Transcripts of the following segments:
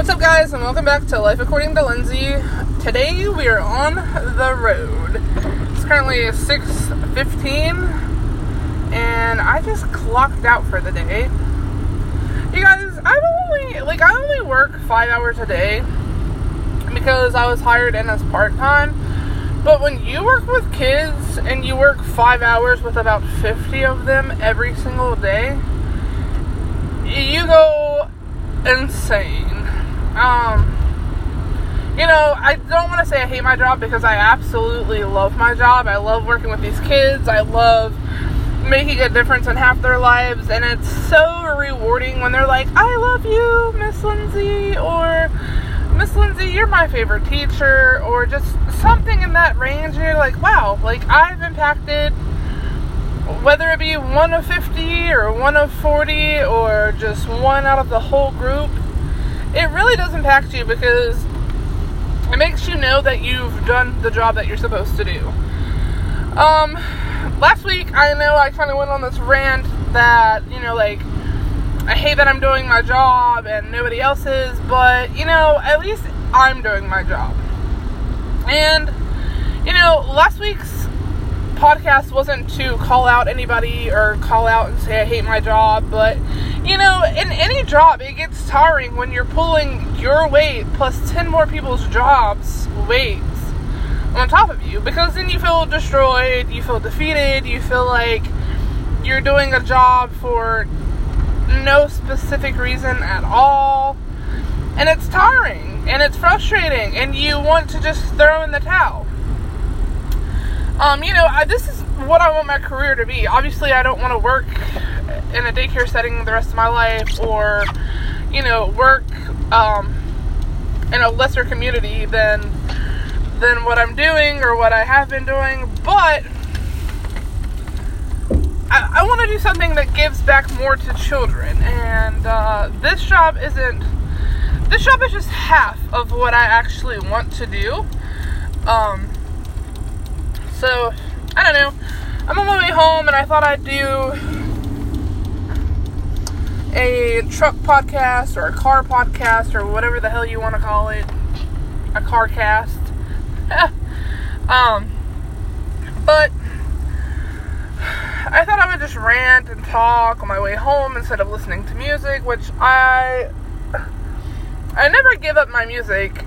What's up, guys, and welcome back to Life According to Lindsay. Today we are on the road. It's currently 6:15, and I just clocked out for the day. You guys, I'm only like I only work five hours a day because I was hired in as part time. But when you work with kids and you work five hours with about 50 of them every single day, you go insane. Um, you know, I don't want to say I hate my job because I absolutely love my job. I love working with these kids. I love making a difference in half their lives, and it's so rewarding when they're like, "I love you, Miss Lindsay," or "Miss Lindsay, you're my favorite teacher," or just something in that range. You're like, "Wow, like I've impacted." Whether it be one of 50 or one of 40 or just one out of the whole group, it really does impact you because it makes you know that you've done the job that you're supposed to do. Um, last week, I know I kind of went on this rant that, you know, like, I hate that I'm doing my job and nobody else is, but, you know, at least I'm doing my job. And, you know, last week's podcast wasn't to call out anybody or call out and say I hate my job, but you know, in any job, it gets tiring when you're pulling your weight plus 10 more people's jobs' weights on top of you because then you feel destroyed, you feel defeated, you feel like you're doing a job for no specific reason at all. And it's tiring and it's frustrating, and you want to just throw in the towel. Um, you know, I, this is what I want my career to be. Obviously, I don't want to work in a daycare setting the rest of my life or, you know, work um, in a lesser community than than what I'm doing or what I have been doing, but I, I want to do something that gives back more to children. And uh, this job isn't. This job is just half of what I actually want to do. Um, so, I don't know. I'm on my way home and I thought I'd do a truck podcast or a car podcast or whatever the hell you want to call it. A car cast. um, but I thought I would just rant and talk on my way home instead of listening to music, which I I never give up my music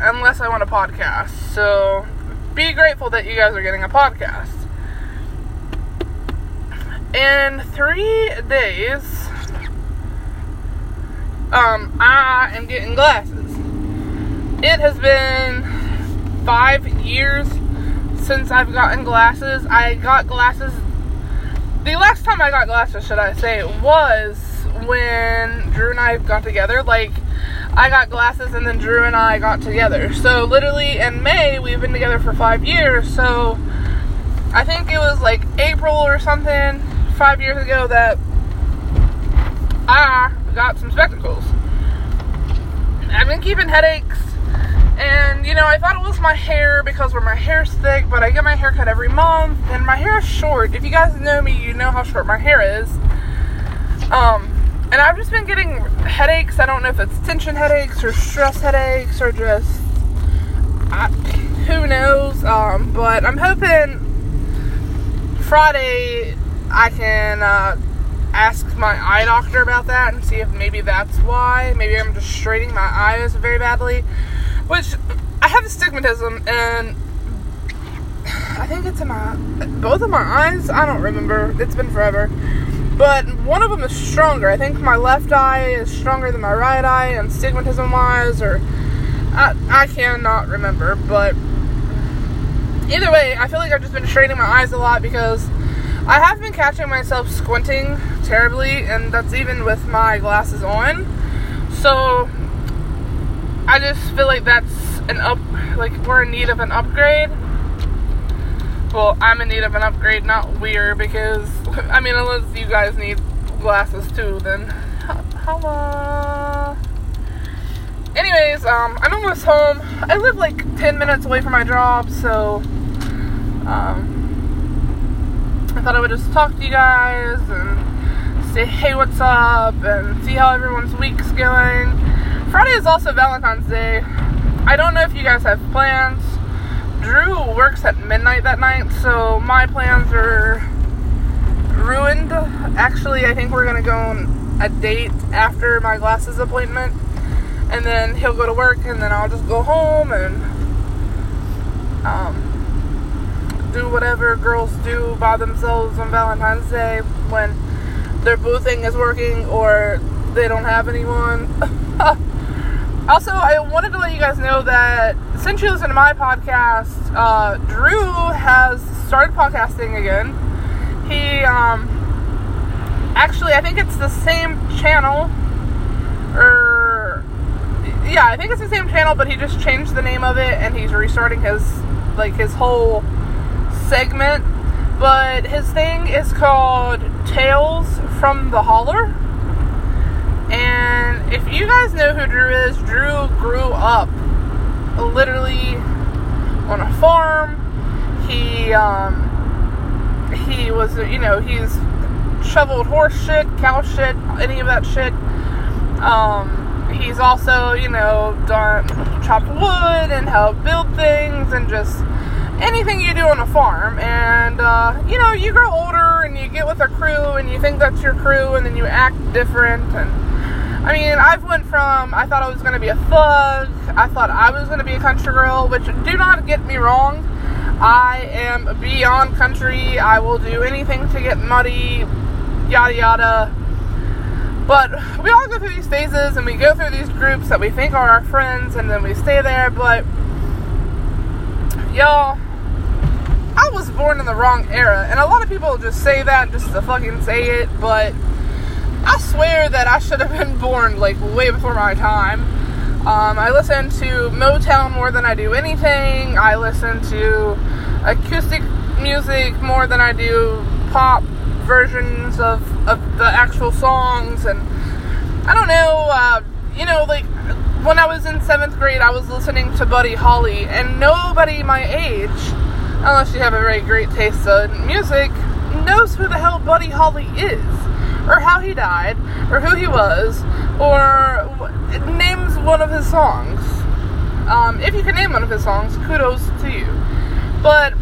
unless I want a podcast. So be grateful that you guys are getting a podcast. In three days, um, I am getting glasses. It has been five years since I've gotten glasses. I got glasses. The last time I got glasses, should I say, was when Drew and I got together. Like, I got glasses and then Drew and I got together. So literally in May we've been together for five years. So I think it was like April or something five years ago that I got some spectacles. I've been keeping headaches and you know I thought it was my hair because where my hair's thick, but I get my hair cut every month and my hair is short. If you guys know me, you know how short my hair is. I've just been getting headaches. I don't know if it's tension headaches or stress headaches or just I, who knows. Um, but I'm hoping Friday I can uh, ask my eye doctor about that and see if maybe that's why. Maybe I'm just straining my eyes very badly, which I have astigmatism and I think it's in my both of my eyes. I don't remember. It's been forever but one of them is stronger. I think my left eye is stronger than my right eye, and stigmatism wise, or I, I cannot remember. But either way, I feel like I've just been straining my eyes a lot because I have been catching myself squinting terribly, and that's even with my glasses on. So I just feel like that's an up, like we're in need of an upgrade well, I'm in need of an upgrade, not weird, because, I mean, unless you guys need glasses too, then hello. Anyways, um, I'm almost home. I live like 10 minutes away from my job, so, um, I thought I would just talk to you guys and say, hey, what's up, and see how everyone's week's going. Friday is also Valentine's Day. I don't know if you guys have plans. Drew works at midnight that night, so my plans are ruined. Actually, I think we're gonna go on a date after my glasses appointment, and then he'll go to work, and then I'll just go home and um, do whatever girls do by themselves on Valentine's Day when their boo thing is working or they don't have anyone. also, I wanted to let you guys know that since you listen to my podcast, uh, Drew has started podcasting again. He, um, actually, I think it's the same channel, or, yeah, I think it's the same channel, but he just changed the name of it and he's restarting his, like, his whole segment. But his thing is called Tales from the Holler and if you guys know who Drew is, Drew grew up literally on a farm. He um he was you know, he's shoveled horse shit, cow shit, any of that shit. Um he's also, you know, done chopped wood and helped build things and just anything you do on a farm. And, uh, you know, you grow older and you get with a crew and you think that's your crew and then you act different. And, I mean, I've went from I thought I was to be a thug, I thought I was to be a country girl, which do not get me wrong. I am beyond country. I will do anything to get muddy, yada yada. But we all go through these phases and we go through these groups that we think are our friends and then we stay there. But, y'all, I was born in the wrong era. And a lot of people just say that just to fucking say it. But I swear that I should have been born like way before my time. Um, I listen to Motown more than I do anything. I listen to acoustic music more than I do pop versions of, of the actual songs. And I don't know, uh, you know, like when I was in seventh grade, I was listening to Buddy Holly, and nobody my age, unless you have a very great taste in music, knows who the hell Buddy Holly is or how he died, or who he was, or names one of his songs. Um, if you can name one of his songs, kudos to you. But,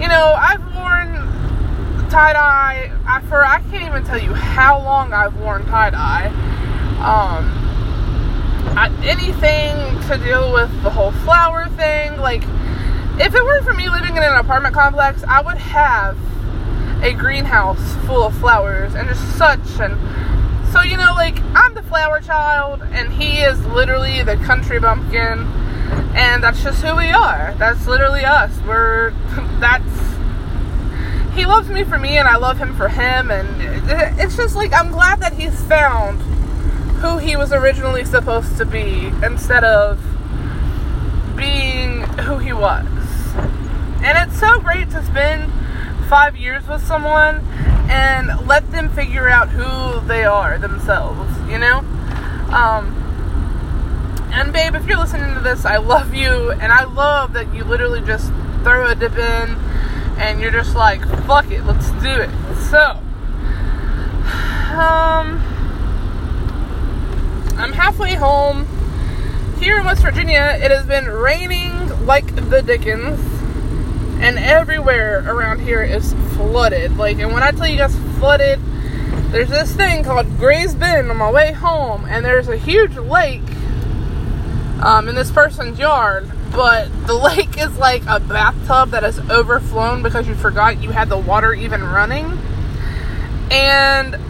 you know, I've worn tie dye for I can't even tell you how long I've worn tie dye. Um, I, anything to deal with the whole flower thing, like, if it weren't for me living in an apartment complex, I would have a greenhouse full of flowers and just such and so you know like I'm the flower child and he is literally the country bumpkin and that's just who we are. That's literally us. We're that's he loves me for me and I love him for him and it's just like I'm glad that he's found who he was originally supposed to be instead of being who he was. And it's so great to spend five years with someone and let them figure out who they are themselves, you know? Um, and babe, if you're listening to this, I love you, and I love that you literally just throw a dip in and you're just like, fuck it, let's do it. So, um, I'm halfway home. Here in West Virginia, it has been raining like the Dickens and everywhere around here is flooded. Like, and when I tell you guys flooded, there's this thing called Gray's Bend on my way home, and there's a huge lake um, in this person's yard, but the lake is like a bathtub that is overflown because you forgot you had the water even running, and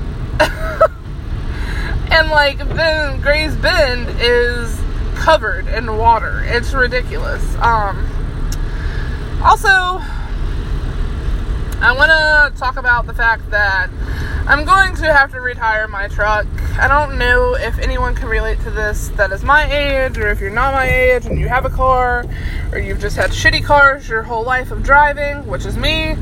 and like then Gray's Bend is covered in water. It's ridiculous. Um, also, I want to talk about the fact that I'm going to have to retire my truck. I don't know if anyone can relate to this that is my age, or if you're not my age and you have a car, or you've just had shitty cars your whole life of driving, which is me.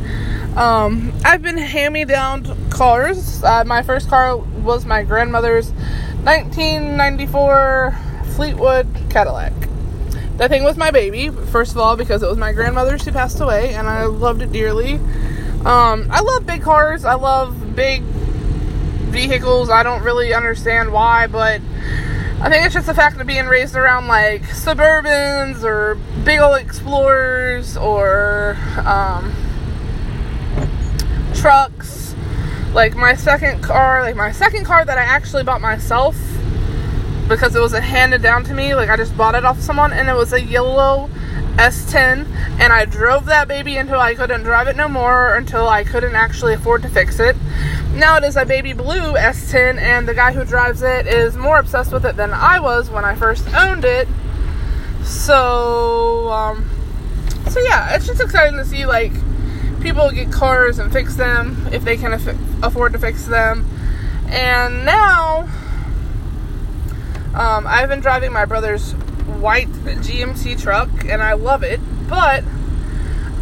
Um, I've been hand me down cars. Uh, my first car was my grandmother's 1994 Fleetwood Cadillac that thing was my baby. First of all, because it was my grandmother's who passed away, and I loved it dearly. Um, I love big cars. I love big vehicles. I don't really understand why, but I think it's just the fact of being raised around like Suburbans or big old Explorers or um, trucks. Like my second car, like my second car that I actually bought myself because it was handed down to me. Like I just bought it off someone, and it was a yellow S10, and I drove that baby until I couldn't drive it no more, until I couldn't actually afford to fix it. Now it is a baby blue S10, and the guy who drives it is more obsessed with it than I was when I first owned it. So, um, so yeah, it's just exciting to see like people get cars and fix them if they can aff- afford to fix them. And now, um, I've been driving my brother's white GMC truck, and I love it, but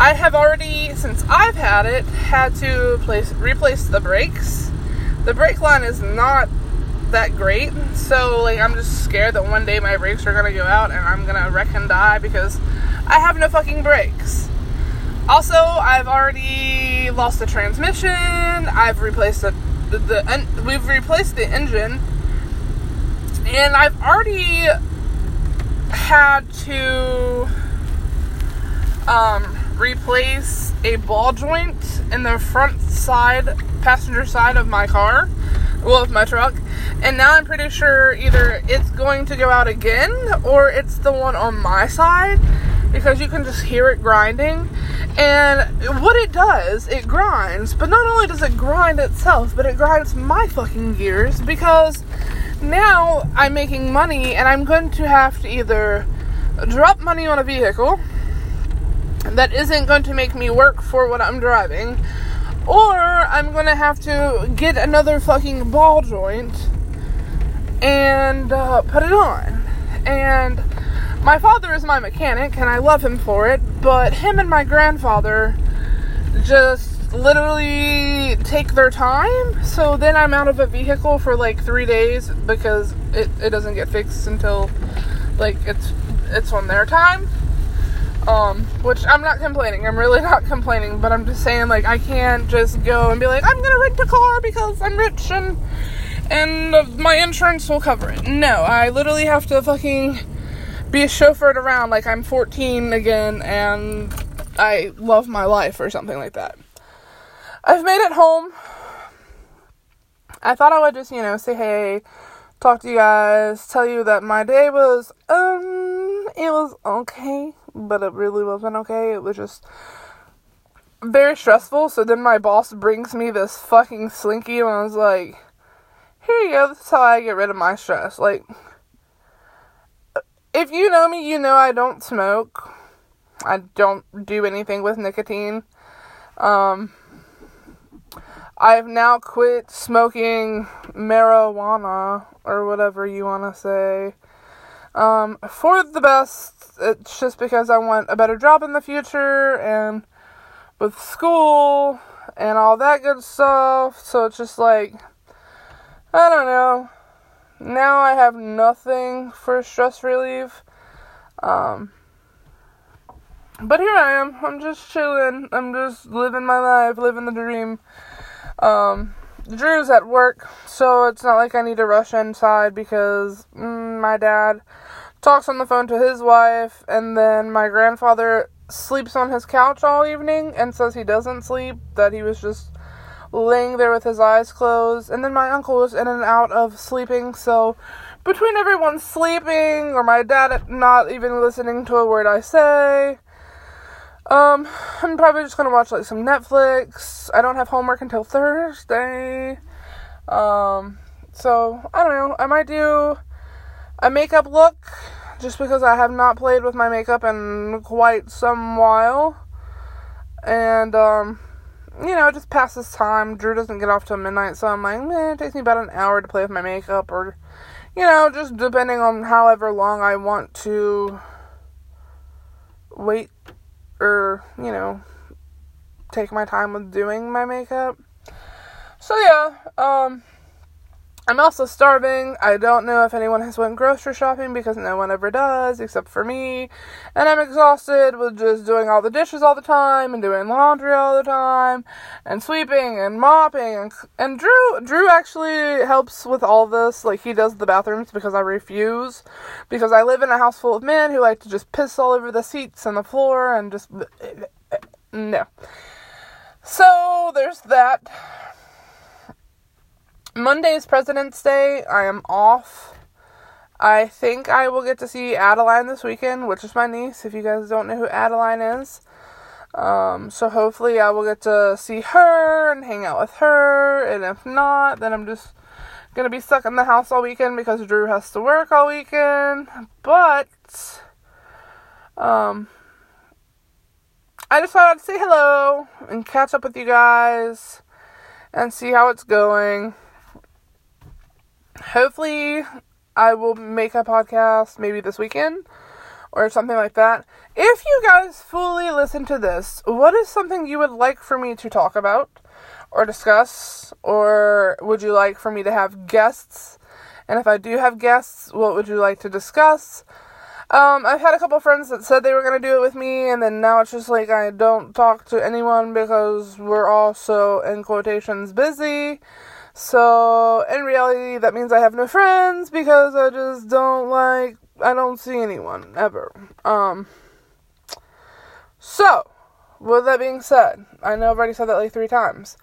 I have already, since I've had it, had to place replace the brakes. The brake line is not that great, so like I'm just scared that one day my brakes are gonna go out and I'm gonna wreck and die because I have no fucking brakes. Also, I've already lost the transmission. I've replaced the the, the we've replaced the engine, and I've already had to um, replace a ball joint in the front side, passenger side of my car, well, of my truck. And now I'm pretty sure either it's going to go out again or it's the one on my side because you can just hear it grinding. And what it does, it grinds, but not only does it grind itself, but it grinds my fucking gears because now I'm making money and I'm going to have to either drop money on a vehicle that isn't going to make me work for what I'm driving, or I'm going to have to get another fucking ball joint and uh, put it on. And my father is my mechanic and I love him for it, but him and my grandfather just literally take their time. So then I'm out of a vehicle for like three days because it, it doesn't get fixed until like it's it's on their time. Um, which I'm not complaining. I'm really not complaining, but I'm just saying like I can't just go and be like I'm gonna rent a car because I'm rich and and my insurance will cover it. No, I literally have to fucking be chauffeured around like I'm 14 again and I love my life or something like that. I've made it home. I thought I would just, you know, say hey, talk to you guys, tell you that my day was um it was okay, but it really wasn't okay. It was just very stressful. So then my boss brings me this fucking slinky and I was like, here you go, this is how I get rid of my stress. Like if you know me, you know I don't smoke. I don't do anything with nicotine. Um, I've now quit smoking marijuana or whatever you want to say. Um, for the best, it's just because I want a better job in the future and with school and all that good stuff. So it's just like, I don't know. Now I have nothing for stress relief. Um, but here I am. I'm just chilling. I'm just living my life, living the dream. Um, Drew's at work, so it's not like I need to rush inside because mm, my dad talks on the phone to his wife, and then my grandfather sleeps on his couch all evening and says he doesn't sleep, that he was just laying there with his eyes closed, and then my uncle was in and out of sleeping, so between everyone sleeping or my dad not even listening to a word I say, um, I'm probably just gonna watch like some Netflix. I don't have homework until Thursday. Um, so I don't know. I might do a makeup look just because I have not played with my makeup in quite some while. And um, you know, just pass this time. Drew doesn't get off till midnight, so I'm like, man, it takes me about an hour to play with my makeup, or you know, just depending on however long I want to wait or, you know, take my time with doing my makeup. So yeah, um I'm also starving. I don't know if anyone has went grocery shopping because no one ever does except for me. And I'm exhausted with just doing all the dishes all the time and doing laundry all the time and sweeping and mopping and and Drew Drew actually helps with all this. Like he does the bathrooms because I refuse because I live in a house full of men who like to just piss all over the seats and the floor and just eh, eh, eh, no. So there's that. Monday is President's Day. I am off. I think I will get to see Adeline this weekend, which is my niece, if you guys don't know who Adeline is. Um, so hopefully I will get to see her and hang out with her, and if not, then I'm just gonna be stuck in the house all weekend because Drew has to work all weekend. But, um, I just thought I'd say hello and catch up with you guys and see how it's going hopefully I will make a podcast maybe this weekend or something like that. If you guys fully listen to this, what is something you would like for me to talk about or discuss? Or would you like for me to have guests? And if I do have guests, what would you like to discuss? Um, I've had a couple friends that said they were gonna do it with me, and then now it's just like I don't talk to anyone because we're all so in quotations busy. So, in reality, that means I have no friends because I just don't like, I don't see anyone ever. Um, so, with that being said, I know I've already said that like three times.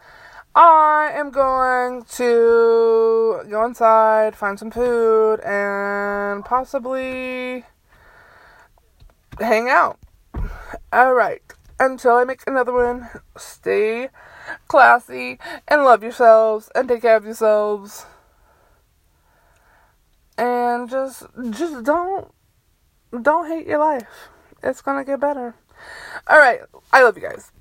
I am going to go inside, find some food, and possibly hang out. Alright, until I make another one, stay classy, and love yourselves, and take care of yourselves. And just, just don't, don't hate your life. It's gonna get better. Alright, I love you guys.